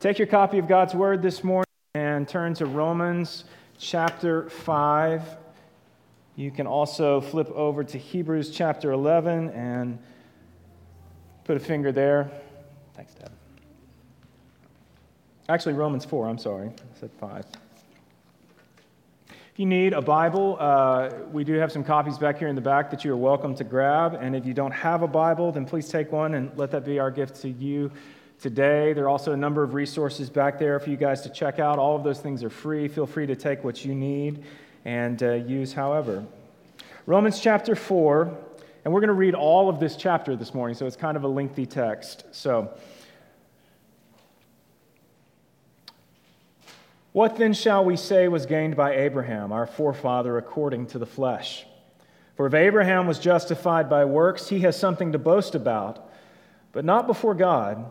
Take your copy of God's Word this morning and turn to Romans chapter 5. You can also flip over to Hebrews chapter 11 and put a finger there. Thanks, Dad. Actually, Romans 4, I'm sorry. I said 5. If you need a Bible, uh, we do have some copies back here in the back that you are welcome to grab. And if you don't have a Bible, then please take one and let that be our gift to you today. There are also a number of resources back there for you guys to check out. All of those things are free. Feel free to take what you need and uh, use however. Romans chapter 4, and we're going to read all of this chapter this morning, so it's kind of a lengthy text. So, what then shall we say was gained by Abraham, our forefather, according to the flesh? For if Abraham was justified by works, he has something to boast about, but not before God.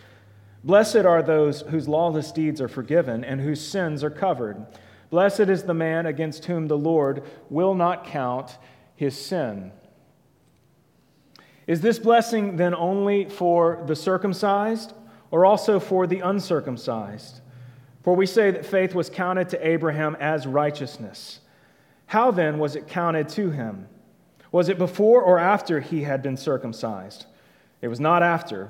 Blessed are those whose lawless deeds are forgiven and whose sins are covered. Blessed is the man against whom the Lord will not count his sin. Is this blessing then only for the circumcised or also for the uncircumcised? For we say that faith was counted to Abraham as righteousness. How then was it counted to him? Was it before or after he had been circumcised? It was not after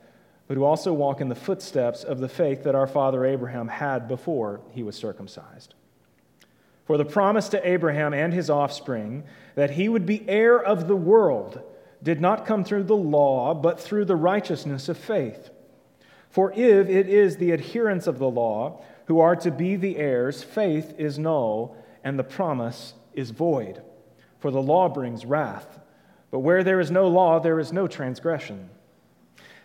but who also walk in the footsteps of the faith that our father Abraham had before he was circumcised. For the promise to Abraham and his offspring that he would be heir of the world did not come through the law, but through the righteousness of faith. For if it is the adherents of the law who are to be the heirs, faith is null and the promise is void. For the law brings wrath. But where there is no law, there is no transgression.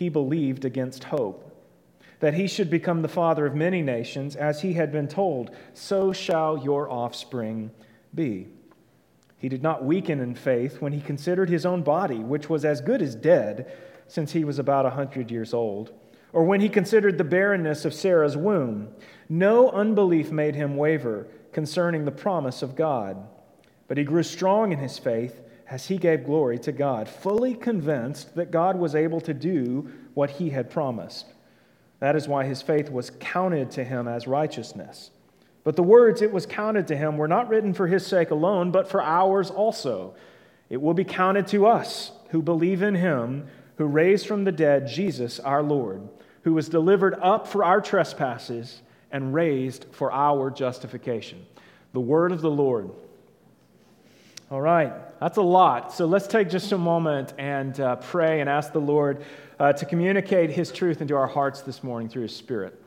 he believed against hope. That he should become the father of many nations, as he had been told, so shall your offspring be. He did not weaken in faith when he considered his own body, which was as good as dead, since he was about a hundred years old, or when he considered the barrenness of Sarah's womb. No unbelief made him waver concerning the promise of God, but he grew strong in his faith as he gave glory to God, fully convinced that God was able to do what he had promised. That is why his faith was counted to him as righteousness. But the words it was counted to him were not written for his sake alone, but for ours also. It will be counted to us who believe in him who raised from the dead Jesus our Lord, who was delivered up for our trespasses and raised for our justification. The word of the Lord. All right, that's a lot. So let's take just a moment and uh, pray and ask the Lord uh, to communicate His truth into our hearts this morning through His Spirit.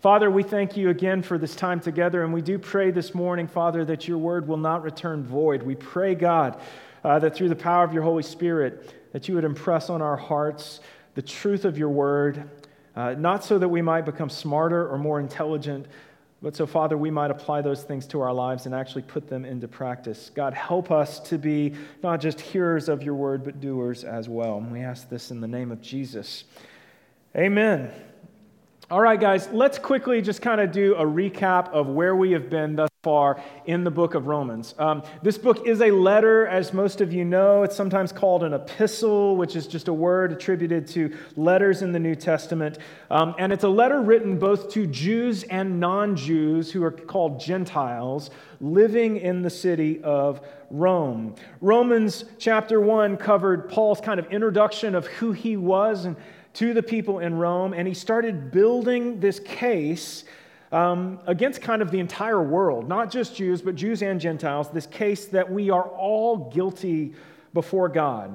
Father, we thank you again for this time together, and we do pray this morning, Father, that your word will not return void. We pray, God, uh, that through the power of your Holy Spirit, that you would impress on our hearts the truth of your word, uh, not so that we might become smarter or more intelligent, but so, Father, we might apply those things to our lives and actually put them into practice. God, help us to be not just hearers of your word, but doers as well. And we ask this in the name of Jesus. Amen. All right, guys, let's quickly just kind of do a recap of where we have been thus far in the book of Romans. Um, this book is a letter, as most of you know. It's sometimes called an epistle, which is just a word attributed to letters in the New Testament. Um, and it's a letter written both to Jews and non Jews who are called Gentiles living in the city of Rome. Romans chapter 1 covered Paul's kind of introduction of who he was and to the people in Rome, and he started building this case um, against kind of the entire world, not just Jews, but Jews and Gentiles, this case that we are all guilty before God.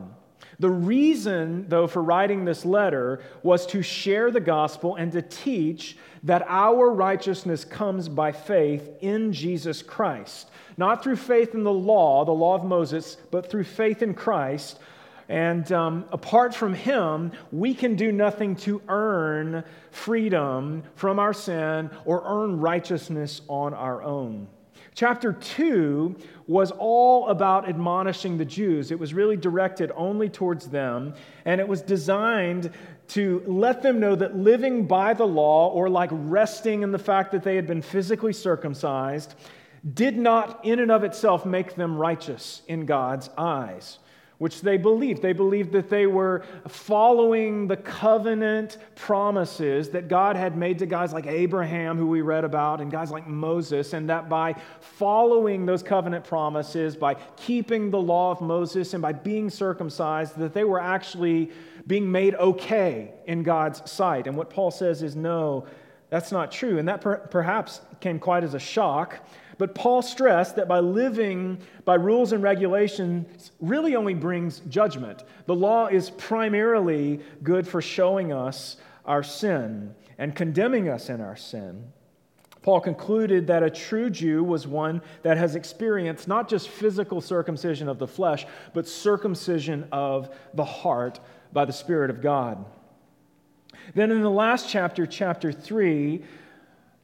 The reason, though, for writing this letter was to share the gospel and to teach that our righteousness comes by faith in Jesus Christ. Not through faith in the law, the law of Moses, but through faith in Christ and um, apart from Him, we can do nothing to earn freedom from our sin or earn righteousness on our own. Chapter 2 was all about admonishing the Jews. It was really directed only towards them, and it was designed to let them know that living by the law, or like resting in the fact that they had been physically circumcised, did not in and of itself make them righteous in God's eyes which they believed. They believed that they were following the covenant promises that God had made to guys like Abraham, who we read about, and guys like Moses, and that by following those covenant promises, by keeping the law of Moses, and by being circumcised, that they were actually being made okay in God's sight. And what Paul says is no, that's not true. And that per- perhaps came quite as a shock but Paul stressed that by living by rules and regulations really only brings judgment. The law is primarily good for showing us our sin and condemning us in our sin. Paul concluded that a true Jew was one that has experienced not just physical circumcision of the flesh, but circumcision of the heart by the Spirit of God. Then in the last chapter, chapter 3,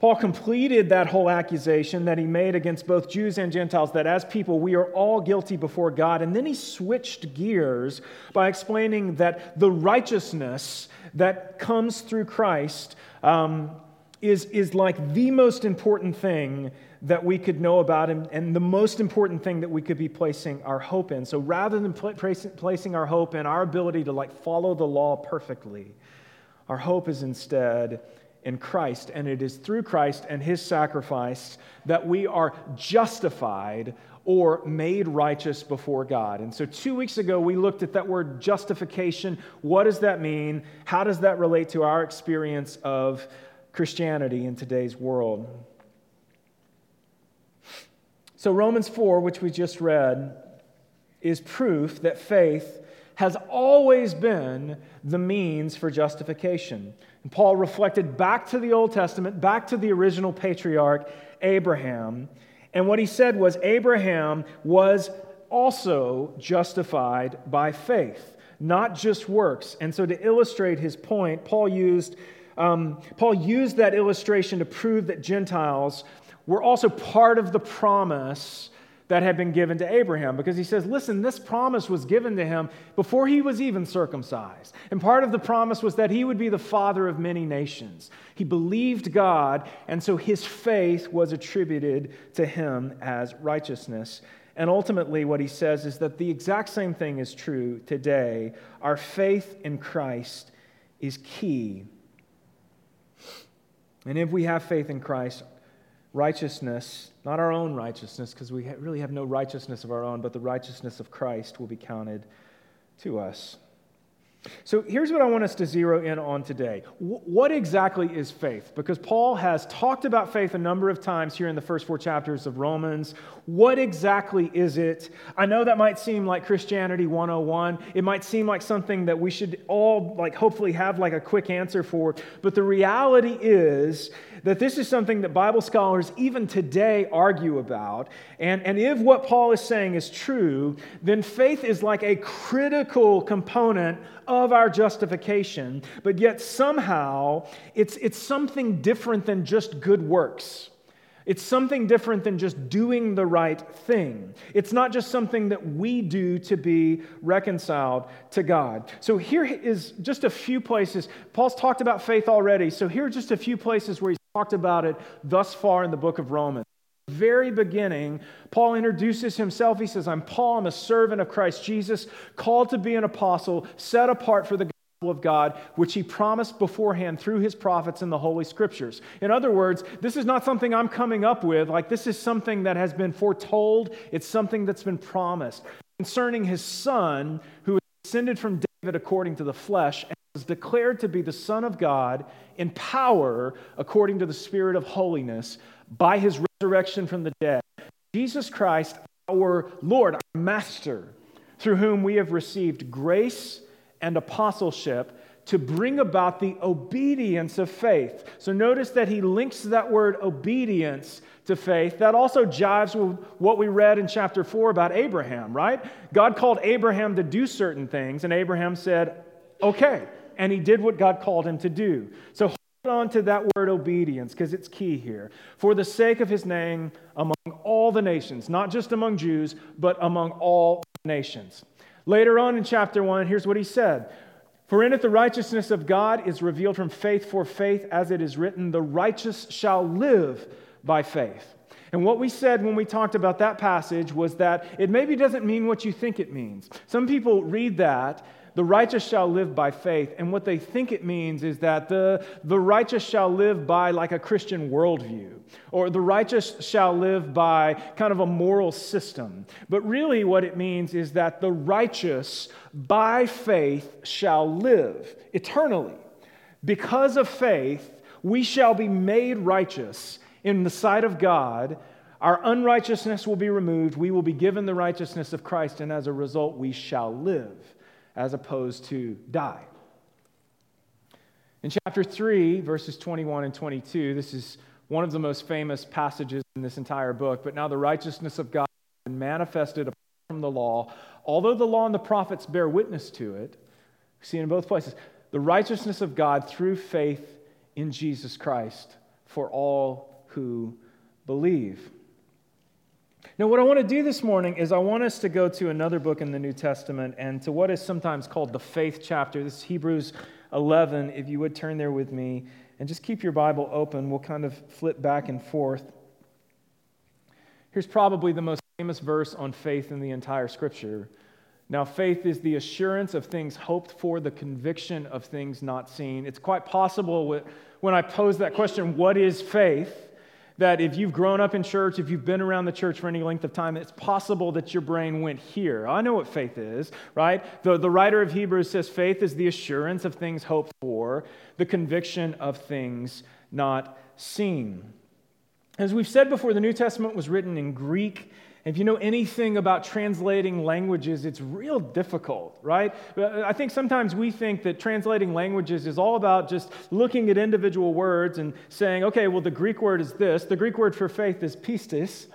Paul completed that whole accusation that he made against both Jews and Gentiles that as people we are all guilty before God. And then he switched gears by explaining that the righteousness that comes through Christ um, is, is like the most important thing that we could know about and, and the most important thing that we could be placing our hope in. So rather than pl- placing our hope in our ability to like follow the law perfectly, our hope is instead in Christ, and it is through Christ and his sacrifice that we are justified or made righteous before God. And so, two weeks ago, we looked at that word justification. What does that mean? How does that relate to our experience of Christianity in today's world? So, Romans 4, which we just read, is proof that faith has always been the means for justification. And Paul reflected back to the Old Testament, back to the original patriarch, Abraham. And what he said was Abraham was also justified by faith, not just works. And so, to illustrate his point, Paul used, um, Paul used that illustration to prove that Gentiles were also part of the promise that had been given to Abraham because he says, Listen, this promise was given to him before he was even circumcised. And part of the promise was that he would be the father of many nations. He believed God, and so his faith was attributed to him as righteousness. And ultimately, what he says is that the exact same thing is true today. Our faith in Christ is key. And if we have faith in Christ, righteousness, not our own righteousness, because we really have no righteousness of our own, but the righteousness of Christ will be counted to us. So here's what I want us to zero in on today. what exactly is faith? Because Paul has talked about faith a number of times here in the first four chapters of Romans. What exactly is it? I know that might seem like Christianity 101. It might seem like something that we should all like hopefully have like a quick answer for, but the reality is that this is something that Bible scholars even today argue about. And, and if what Paul is saying is true, then faith is like a critical component of our justification, but yet somehow it's, it's something different than just good works. It's something different than just doing the right thing. It's not just something that we do to be reconciled to God. So here is just a few places. Paul's talked about faith already. So here are just a few places where he's talked about it thus far in the book of Romans. very beginning, Paul introduces himself. He says, I'm Paul, I'm a servant of Christ Jesus, called to be an apostle, set apart for the gospel of God, which he promised beforehand through his prophets in the Holy Scriptures. In other words, this is not something I'm coming up with. Like, this is something that has been foretold, it's something that's been promised concerning his son, who was descended from David according to the flesh and was declared to be the Son of God in power according to the Spirit of holiness by his resurrection from the dead. Jesus Christ, our Lord, our Master, through whom we have received grace and apostleship to bring about the obedience of faith. So notice that he links that word obedience to faith. That also jives with what we read in chapter 4 about Abraham, right? God called Abraham to do certain things, and Abraham said, okay. And he did what God called him to do. So hold on to that word obedience because it's key here. For the sake of his name among all the nations, not just among Jews, but among all nations. Later on in chapter 1, here's what he said For in it the righteousness of God is revealed from faith for faith, as it is written, the righteous shall live by faith. And what we said when we talked about that passage was that it maybe doesn't mean what you think it means. Some people read that the righteous shall live by faith. And what they think it means is that the, the righteous shall live by like a Christian worldview, or the righteous shall live by kind of a moral system. But really, what it means is that the righteous by faith shall live eternally. Because of faith, we shall be made righteous in the sight of God. Our unrighteousness will be removed. We will be given the righteousness of Christ, and as a result, we shall live as opposed to die. In chapter 3, verses 21 and 22, this is one of the most famous passages in this entire book. But now the righteousness of God has been manifested apart from the law, although the law and the prophets bear witness to it. See in both places the righteousness of God through faith in Jesus Christ for all who believe. Now, what I want to do this morning is I want us to go to another book in the New Testament and to what is sometimes called the faith chapter. This is Hebrews 11. If you would turn there with me and just keep your Bible open, we'll kind of flip back and forth. Here's probably the most famous verse on faith in the entire scripture. Now, faith is the assurance of things hoped for, the conviction of things not seen. It's quite possible when I pose that question, what is faith? That if you've grown up in church, if you've been around the church for any length of time, it's possible that your brain went here. I know what faith is, right? The, the writer of Hebrews says faith is the assurance of things hoped for, the conviction of things not seen. As we've said before, the New Testament was written in Greek if you know anything about translating languages, it's real difficult, right? I think sometimes we think that translating languages is all about just looking at individual words and saying, okay, well, the Greek word is this. The Greek word for faith is pistis.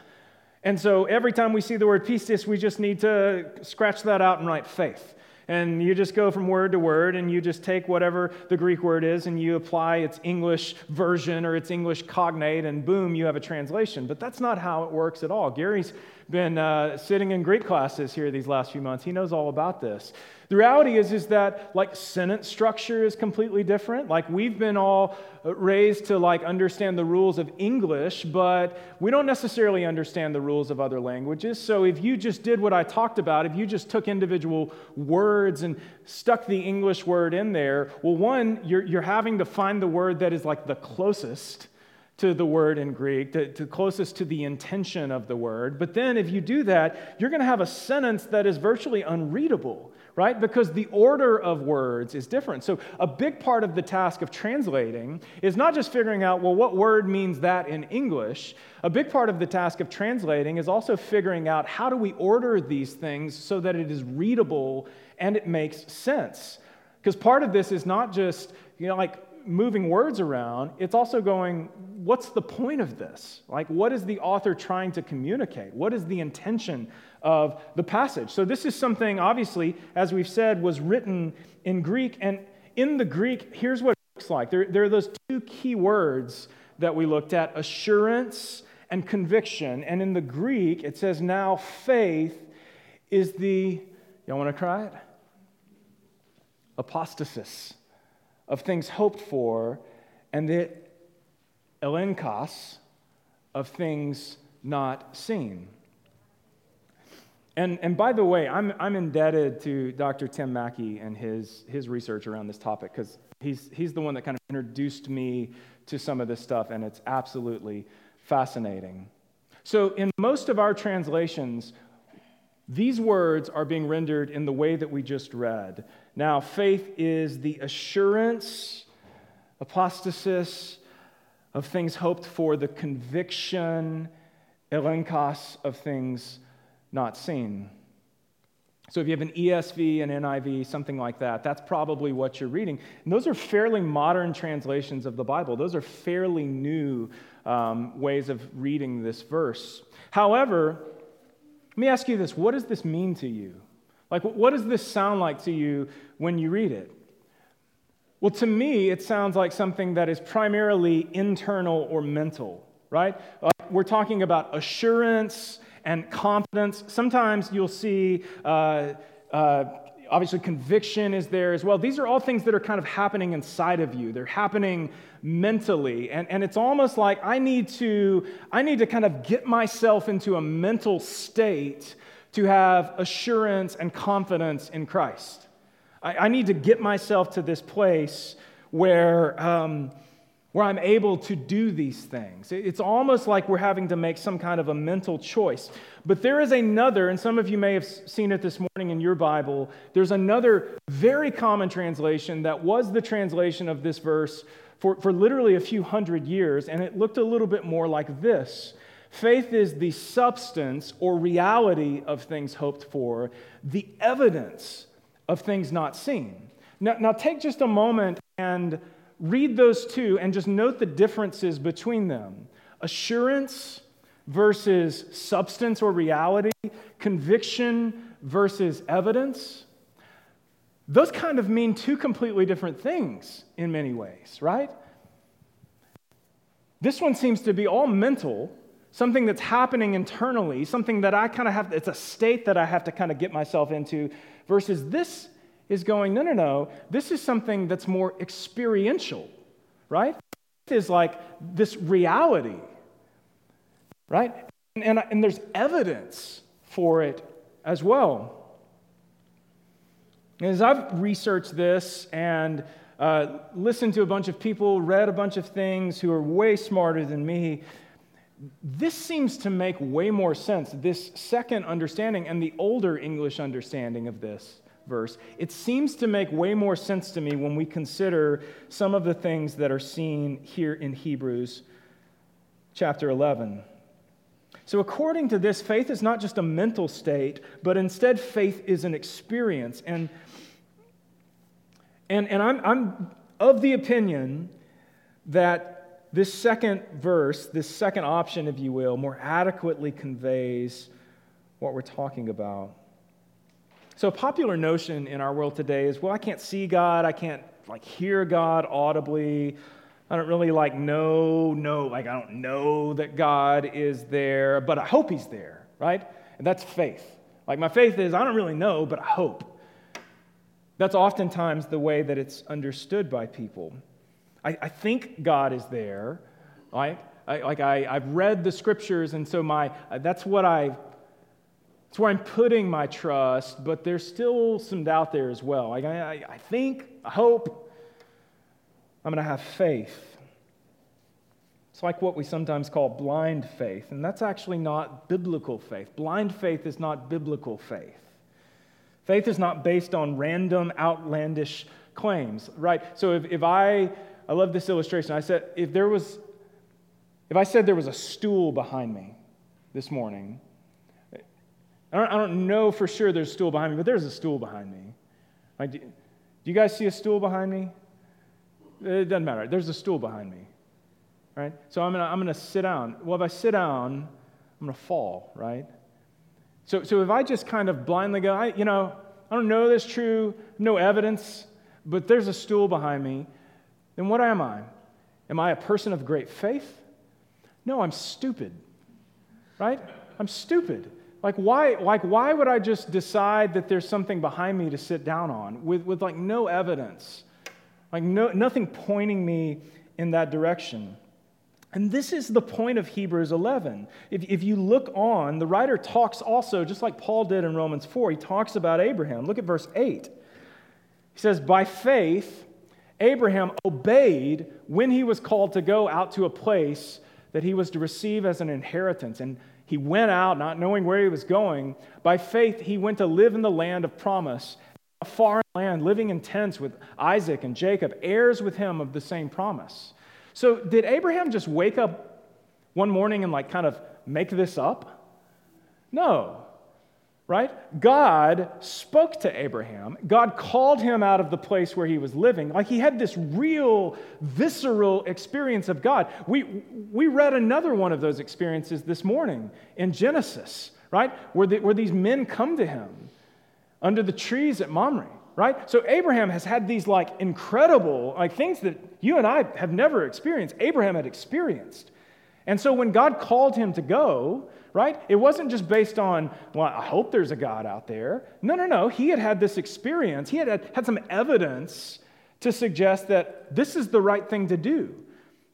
And so every time we see the word pistis, we just need to scratch that out and write faith. And you just go from word to word and you just take whatever the Greek word is and you apply its English version or its English cognate, and boom, you have a translation. But that's not how it works at all. Gary's been uh, sitting in Greek classes here these last few months. He knows all about this. The reality is, is that like sentence structure is completely different. Like we've been all raised to like understand the rules of English, but we don't necessarily understand the rules of other languages. So if you just did what I talked about, if you just took individual words and stuck the English word in there, well, one, you're, you're having to find the word that is like the closest to the word in Greek, to, to, closest to the intention of the word. But then, if you do that, you're going to have a sentence that is virtually unreadable, right? Because the order of words is different. So, a big part of the task of translating is not just figuring out, well, what word means that in English. A big part of the task of translating is also figuring out how do we order these things so that it is readable and it makes sense. Because part of this is not just, you know, like moving words around, it's also going, what's the point of this? Like, what is the author trying to communicate? What is the intention of the passage? So, this is something, obviously, as we've said, was written in Greek. And in the Greek, here's what it looks like there, there are those two key words that we looked at assurance and conviction. And in the Greek, it says, now faith is the, y'all want to try it? Apostasis of things hoped for, and the elenchos of things not seen. And, and by the way, I'm, I'm indebted to Dr. Tim Mackie and his, his research around this topic because he's, he's the one that kind of introduced me to some of this stuff, and it's absolutely fascinating. So, in most of our translations, these words are being rendered in the way that we just read. Now, faith is the assurance, apostasis, of things hoped for, the conviction, elenchos, of things not seen. So if you have an ESV, an NIV, something like that, that's probably what you're reading. And those are fairly modern translations of the Bible. Those are fairly new um, ways of reading this verse. However, let me ask you this what does this mean to you? Like, what does this sound like to you when you read it? Well, to me, it sounds like something that is primarily internal or mental, right? we're talking about assurance and confidence. Sometimes you'll see, uh, uh, obviously, conviction is there as well. These are all things that are kind of happening inside of you. They're happening mentally. And, and it's almost like I need, to, I need to kind of get myself into a mental state to have assurance and confidence in Christ. I, I need to get myself to this place where. Um, where I'm able to do these things. It's almost like we're having to make some kind of a mental choice. But there is another, and some of you may have seen it this morning in your Bible, there's another very common translation that was the translation of this verse for, for literally a few hundred years, and it looked a little bit more like this. Faith is the substance or reality of things hoped for, the evidence of things not seen. Now, now take just a moment and read those two and just note the differences between them assurance versus substance or reality, conviction versus evidence. Those kind of mean two completely different things in many ways, right? This one seems to be all mental, something that's happening internally, something that I kind of have, it's a state that I have to kind of get myself into, versus this is going, no, no, no, this is something that's more experiential, right? Is like this reality, right? And, and, and there's evidence for it as well. As I've researched this and uh, listened to a bunch of people, read a bunch of things who are way smarter than me, this seems to make way more sense, this second understanding and the older English understanding of this verse, it seems to make way more sense to me when we consider some of the things that are seen here in Hebrews chapter 11. So, according to this, faith is not just a mental state, but instead, faith is an experience. And, and, and I'm, I'm of the opinion that this second verse, this second option, if you will, more adequately conveys what we're talking about. So, a popular notion in our world today is well, I can't see God, I can't like hear God audibly. I don't really like know, know, like I don't know that God is there, but I hope He's there, right? And that's faith. Like my faith is I don't really know, but I hope. That's oftentimes the way that it's understood by people. I, I think God is there, right? I, like I, I've read the scriptures, and so my that's what I it's where I'm putting my trust, but there's still some doubt there as well. I, I, I think, I hope I'm going to have faith. It's like what we sometimes call blind faith, and that's actually not biblical faith. Blind faith is not biblical faith. Faith is not based on random, outlandish claims, right? So if, if I, I love this illustration. I said, if there was, if I said there was a stool behind me this morning, I don't, I don't know for sure there's a stool behind me, but there's a stool behind me. Like, do, do you guys see a stool behind me? It doesn't matter. There's a stool behind me. Right? So I'm going to I'm to sit down. Well, if I sit down, I'm going to fall, right? So, so if I just kind of blindly go, I, you know, I don't know this true, no evidence, but there's a stool behind me, then what am I? Am I a person of great faith? No, I'm stupid, right? I'm stupid. Like why, like, why would I just decide that there's something behind me to sit down on with, with like no evidence? Like no, nothing pointing me in that direction. And this is the point of Hebrews 11. If, if you look on, the writer talks also, just like Paul did in Romans 4, he talks about Abraham. Look at verse 8. He says, By faith, Abraham obeyed when he was called to go out to a place that he was to receive as an inheritance. And he went out not knowing where he was going. By faith, he went to live in the land of promise, a foreign land, living in tents with Isaac and Jacob, heirs with him of the same promise. So, did Abraham just wake up one morning and like kind of make this up? No. Right? God spoke to Abraham. God called him out of the place where he was living. Like he had this real, visceral experience of God. We, we read another one of those experiences this morning in Genesis, right? Where, the, where these men come to him under the trees at Mamre right? So Abraham has had these like incredible, like things that you and I have never experienced. Abraham had experienced. And so when God called him to go, right, it wasn't just based on, well, I hope there's a God out there. No, no, no. He had had this experience, he had had some evidence to suggest that this is the right thing to do,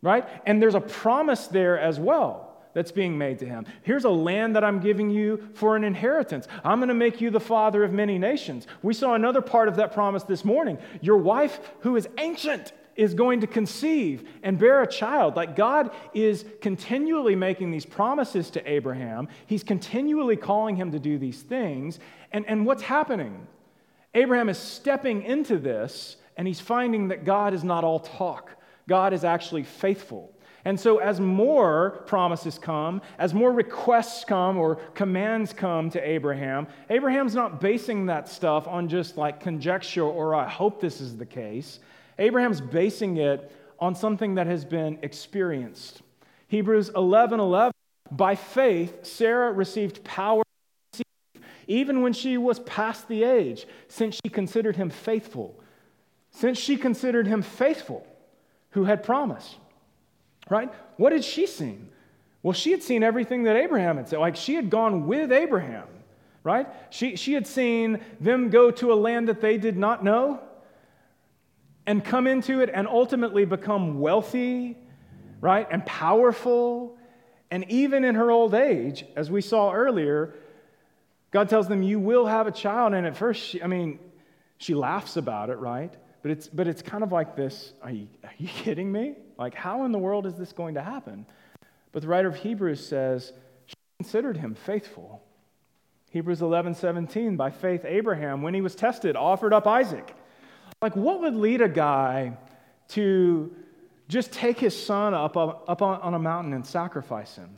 right? And there's a promise there as well that's being made to him. Here's a land that I'm giving you for an inheritance. I'm going to make you the father of many nations. We saw another part of that promise this morning. Your wife, who is ancient, is going to conceive and bear a child. Like God is continually making these promises to Abraham, He's continually calling him to do these things. And, and what's happening? Abraham is stepping into this and he's finding that God is not all talk, God is actually faithful. And so, as more promises come, as more requests come or commands come to Abraham, Abraham's not basing that stuff on just like conjecture or I hope this is the case. Abraham's basing it on something that has been experienced. Hebrews 11 11, by faith, Sarah received power even when she was past the age, since she considered him faithful. Since she considered him faithful who had promised right? What had she seen? Well, she had seen everything that Abraham had said. Like she had gone with Abraham, right? She, she had seen them go to a land that they did not know and come into it and ultimately become wealthy, right? And powerful. And even in her old age, as we saw earlier, God tells them, You will have a child. And at first, she, I mean, she laughs about it, right? But it's, but it's kind of like this are you, are you kidding me? Like, how in the world is this going to happen? But the writer of Hebrews says, she considered him faithful. Hebrews 11, 17, by faith, Abraham, when he was tested, offered up Isaac. Like, what would lead a guy to just take his son up, up on a mountain and sacrifice him?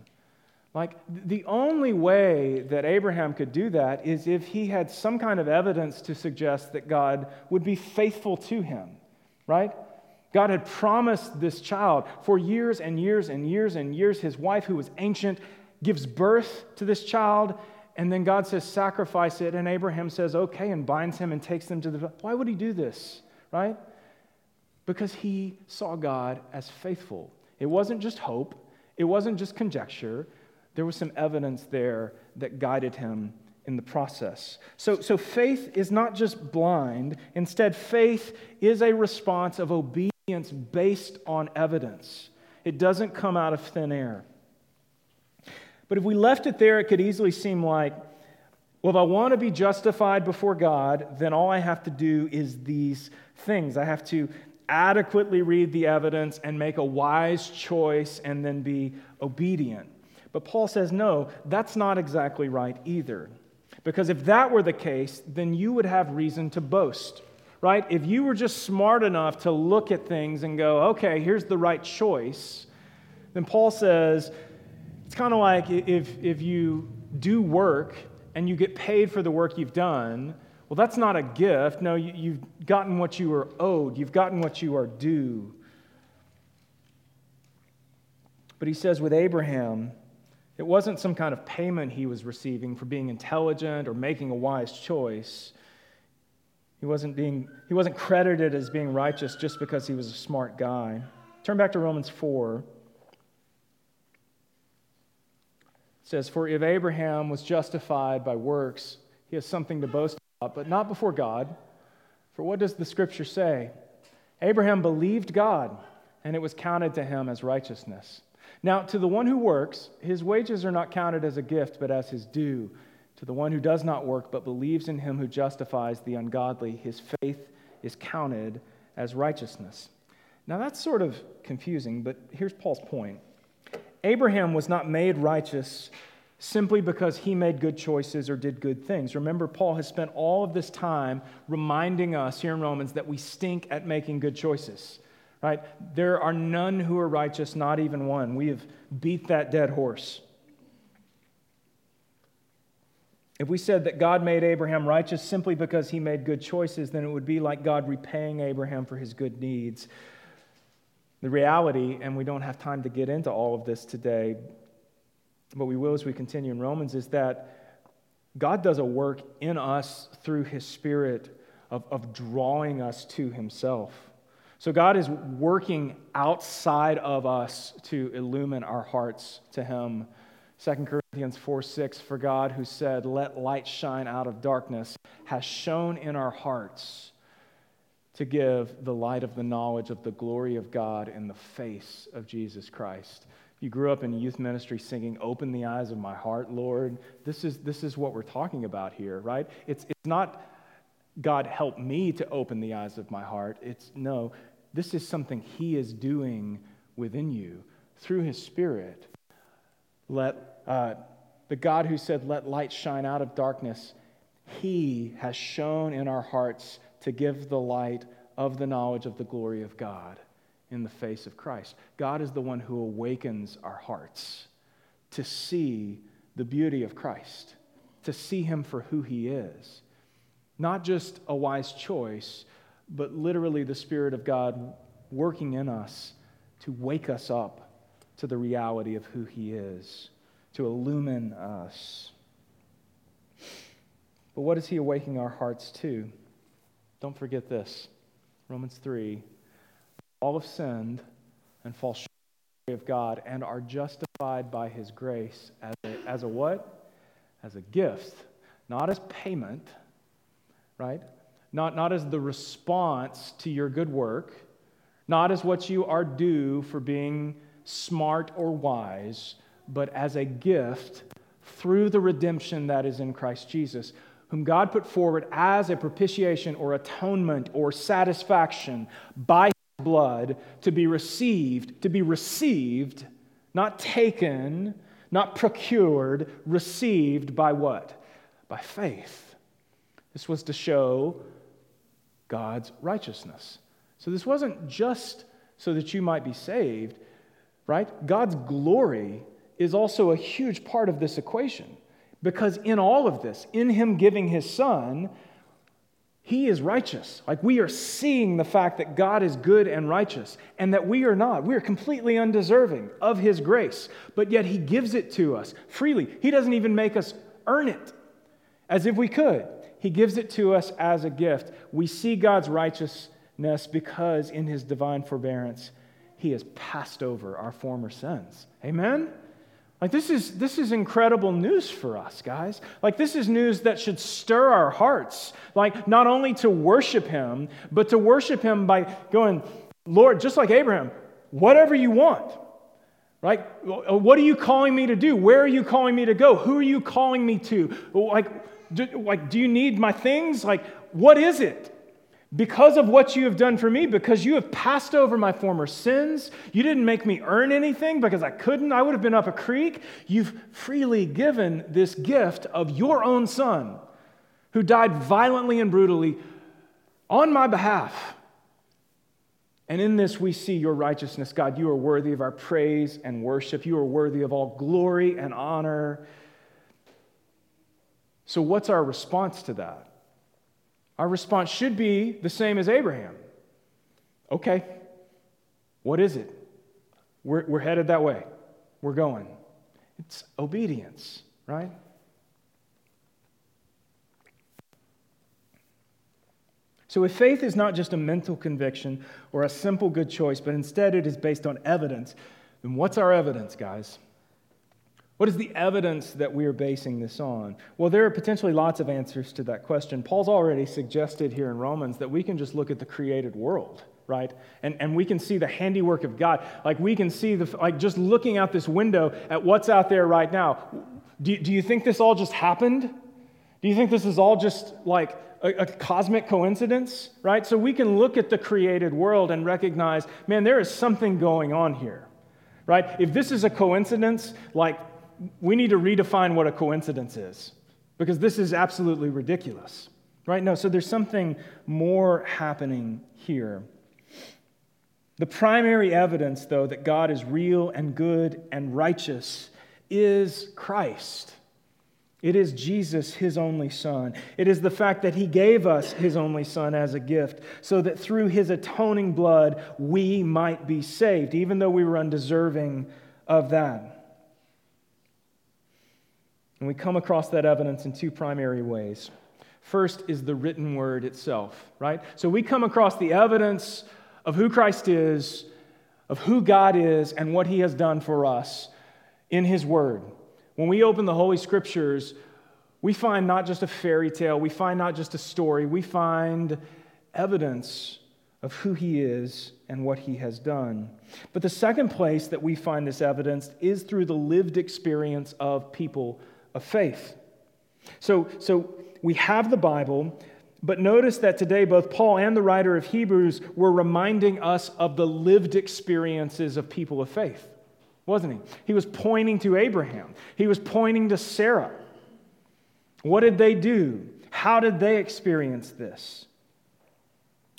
Like, the only way that Abraham could do that is if he had some kind of evidence to suggest that God would be faithful to him, right? God had promised this child for years and years and years and years. His wife, who was ancient, gives birth to this child, and then God says, sacrifice it. And Abraham says, okay, and binds him and takes them to the. Why would he do this, right? Because he saw God as faithful. It wasn't just hope, it wasn't just conjecture. There was some evidence there that guided him in the process. So, so faith is not just blind, instead, faith is a response of obedience based on evidence. It doesn't come out of thin air. But if we left it there, it could easily seem like, well, if I want to be justified before God, then all I have to do is these things. I have to adequately read the evidence and make a wise choice and then be obedient. But Paul says, no, that's not exactly right either. Because if that were the case, then you would have reason to boast right? If you were just smart enough to look at things and go, okay, here's the right choice, then Paul says it's kind of like if, if you do work and you get paid for the work you've done, well, that's not a gift. No, you, you've gotten what you are owed, you've gotten what you are due. But he says with Abraham, it wasn't some kind of payment he was receiving for being intelligent or making a wise choice. He wasn't, being, he wasn't credited as being righteous just because he was a smart guy. Turn back to Romans 4. It says, For if Abraham was justified by works, he has something to boast about, but not before God. For what does the scripture say? Abraham believed God, and it was counted to him as righteousness. Now, to the one who works, his wages are not counted as a gift, but as his due. To the one who does not work, but believes in him who justifies the ungodly, his faith is counted as righteousness. Now, that's sort of confusing, but here's Paul's point Abraham was not made righteous simply because he made good choices or did good things. Remember, Paul has spent all of this time reminding us here in Romans that we stink at making good choices. Right? There are none who are righteous, not even one. We have beat that dead horse. If we said that God made Abraham righteous simply because he made good choices, then it would be like God repaying Abraham for his good deeds. The reality, and we don't have time to get into all of this today, but we will as we continue in Romans, is that God does a work in us through his Spirit of, of drawing us to himself. So God is working outside of us to illumine our hearts to him. 2 Corinthians 4 6, for God who said, Let light shine out of darkness, has shone in our hearts to give the light of the knowledge of the glory of God in the face of Jesus Christ. You grew up in youth ministry singing, Open the eyes of my heart, Lord. This is, this is what we're talking about here, right? It's, it's not God help me to open the eyes of my heart. It's no, this is something He is doing within you through His Spirit. Let uh, the God who said, Let light shine out of darkness, He has shown in our hearts to give the light of the knowledge of the glory of God in the face of Christ. God is the one who awakens our hearts to see the beauty of Christ, to see Him for who He is. Not just a wise choice, but literally the Spirit of God working in us to wake us up to the reality of who He is, to illumine us. But what is He awakening our hearts to? Don't forget this Romans 3 all have sinned and fall short of God and are justified by His grace as a, as a what? As a gift, not as payment, right? Not, not as the response to your good work, not as what you are due for being smart or wise, but as a gift through the redemption that is in Christ Jesus, whom God put forward as a propitiation or atonement or satisfaction by his blood to be received, to be received, not taken, not procured, received by what? By faith. This was to show God's righteousness. So this wasn't just so that you might be saved, right? God's glory is also a huge part of this equation because in all of this, in Him giving His Son, He is righteous. Like we are seeing the fact that God is good and righteous and that we are not. We are completely undeserving of His grace, but yet He gives it to us freely. He doesn't even make us earn it as if we could. He gives it to us as a gift. We see God's righteousness because in his divine forbearance, he has passed over our former sins. Amen? Like, this is, this is incredible news for us, guys. Like, this is news that should stir our hearts. Like, not only to worship him, but to worship him by going, Lord, just like Abraham, whatever you want. Right? What are you calling me to do? Where are you calling me to go? Who are you calling me to? Like, do, like, do you need my things? Like, what is it? Because of what you have done for me, because you have passed over my former sins, you didn't make me earn anything because I couldn't, I would have been up a creek. You've freely given this gift of your own son who died violently and brutally on my behalf. And in this, we see your righteousness, God. You are worthy of our praise and worship. You are worthy of all glory and honor. So, what's our response to that? Our response should be the same as Abraham. Okay, what is it? We're, we're headed that way. We're going. It's obedience, right? So, if faith is not just a mental conviction or a simple good choice, but instead it is based on evidence, then what's our evidence, guys? What is the evidence that we are basing this on? Well, there are potentially lots of answers to that question. Paul's already suggested here in Romans that we can just look at the created world, right? And, and we can see the handiwork of God. Like we can see, the, like just looking out this window at what's out there right now. Do, do you think this all just happened? Do you think this is all just like a, a cosmic coincidence, right? So we can look at the created world and recognize, man, there is something going on here, right? If this is a coincidence, like we need to redefine what a coincidence is because this is absolutely ridiculous, right? No, so there's something more happening here. The primary evidence, though, that God is real and good and righteous is Christ. It is Jesus, his only Son. It is the fact that he gave us his only Son as a gift, so that through his atoning blood we might be saved, even though we were undeserving of that. And we come across that evidence in two primary ways. First is the written word itself, right? So we come across the evidence of who Christ is, of who God is, and what he has done for us in his word. When we open the Holy Scriptures, we find not just a fairy tale, we find not just a story, we find evidence of who he is and what he has done. But the second place that we find this evidence is through the lived experience of people of faith. So, so we have the Bible, but notice that today, both Paul and the writer of Hebrews were reminding us of the lived experiences of people of faith, wasn't he? He was pointing to Abraham, he was pointing to Sarah. What did they do? How did they experience this?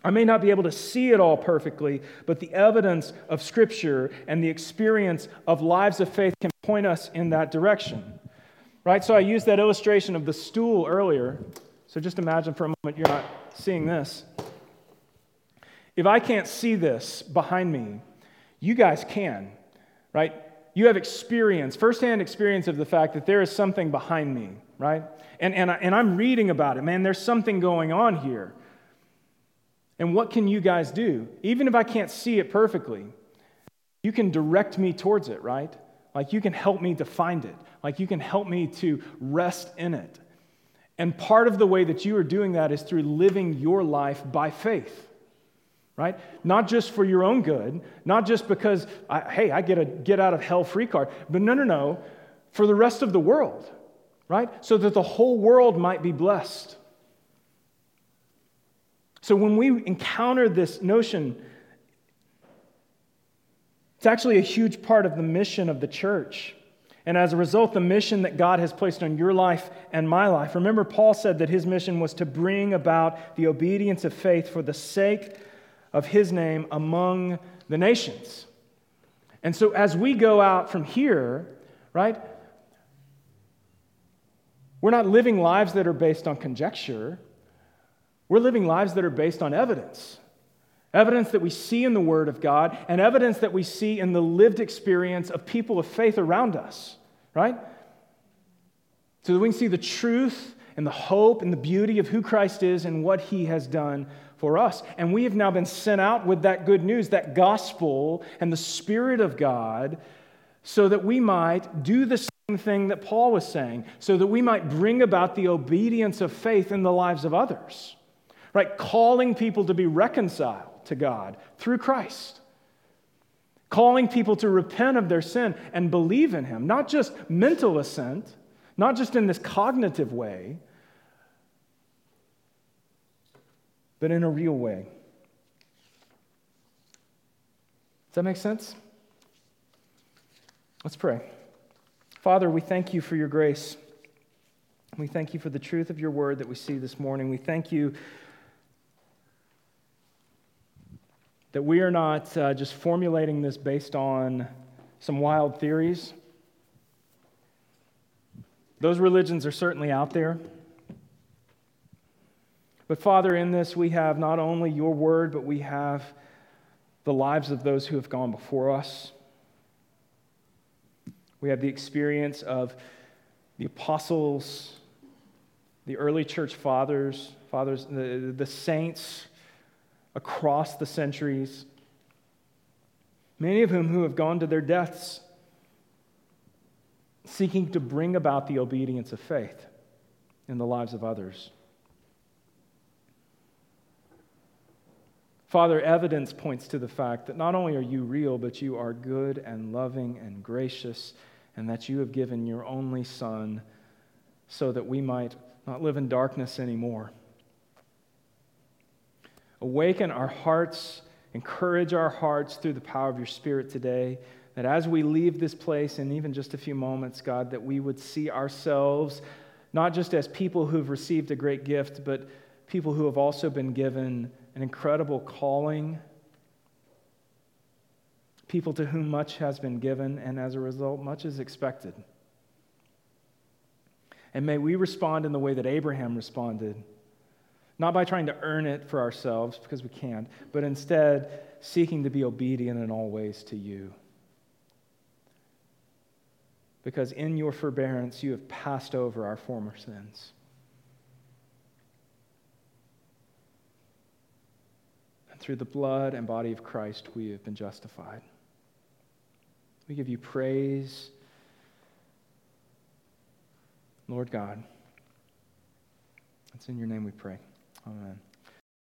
I may not be able to see it all perfectly, but the evidence of Scripture and the experience of lives of faith can point us in that direction. Right? So I used that illustration of the stool earlier. So just imagine for a moment you're not seeing this. If I can't see this behind me, you guys can, right? You have experience, firsthand experience of the fact that there is something behind me, right? And, and, I, and I'm reading about it, man. There's something going on here. And what can you guys do? Even if I can't see it perfectly, you can direct me towards it, right? Like you can help me to find it. Like you can help me to rest in it. And part of the way that you are doing that is through living your life by faith, right? Not just for your own good, not just because, I, hey, I get a get out of hell free card, but no, no, no, for the rest of the world, right? So that the whole world might be blessed. So when we encounter this notion, it's actually a huge part of the mission of the church. And as a result, the mission that God has placed on your life and my life. Remember, Paul said that his mission was to bring about the obedience of faith for the sake of his name among the nations. And so, as we go out from here, right, we're not living lives that are based on conjecture. We're living lives that are based on evidence. Evidence that we see in the Word of God, and evidence that we see in the lived experience of people of faith around us, right? So that we can see the truth and the hope and the beauty of who Christ is and what He has done for us. And we have now been sent out with that good news, that gospel and the Spirit of God, so that we might do the same thing that Paul was saying, so that we might bring about the obedience of faith in the lives of others, right? Calling people to be reconciled to God through Christ. Calling people to repent of their sin and believe in Him, not just mental assent, not just in this cognitive way, but in a real way. Does that make sense? Let's pray. Father, we thank you for your grace. We thank you for the truth of your word that we see this morning. We thank you that we are not uh, just formulating this based on some wild theories. Those religions are certainly out there. But Father, in this, we have not only your word, but we have the lives of those who have gone before us. We have the experience of the apostles, the early church fathers, fathers, the, the saints across the centuries, many of whom who have gone to their deaths seeking to bring about the obedience of faith in the lives of others. Father, evidence points to the fact that not only are you real, but you are good and loving and gracious, and that you have given your only Son so that we might not live in darkness anymore. Awaken our hearts, encourage our hearts through the power of your Spirit today, that as we leave this place in even just a few moments, God, that we would see ourselves not just as people who've received a great gift, but people who have also been given an incredible calling, people to whom much has been given, and as a result, much is expected. And may we respond in the way that Abraham responded, not by trying to earn it for ourselves, because we can't, but instead seeking to be obedient in all ways to you. Because in your forbearance, you have passed over our former sins. And through the blood and body of Christ, we have been justified. We give you praise, Lord God. It's in your name we pray. Amen.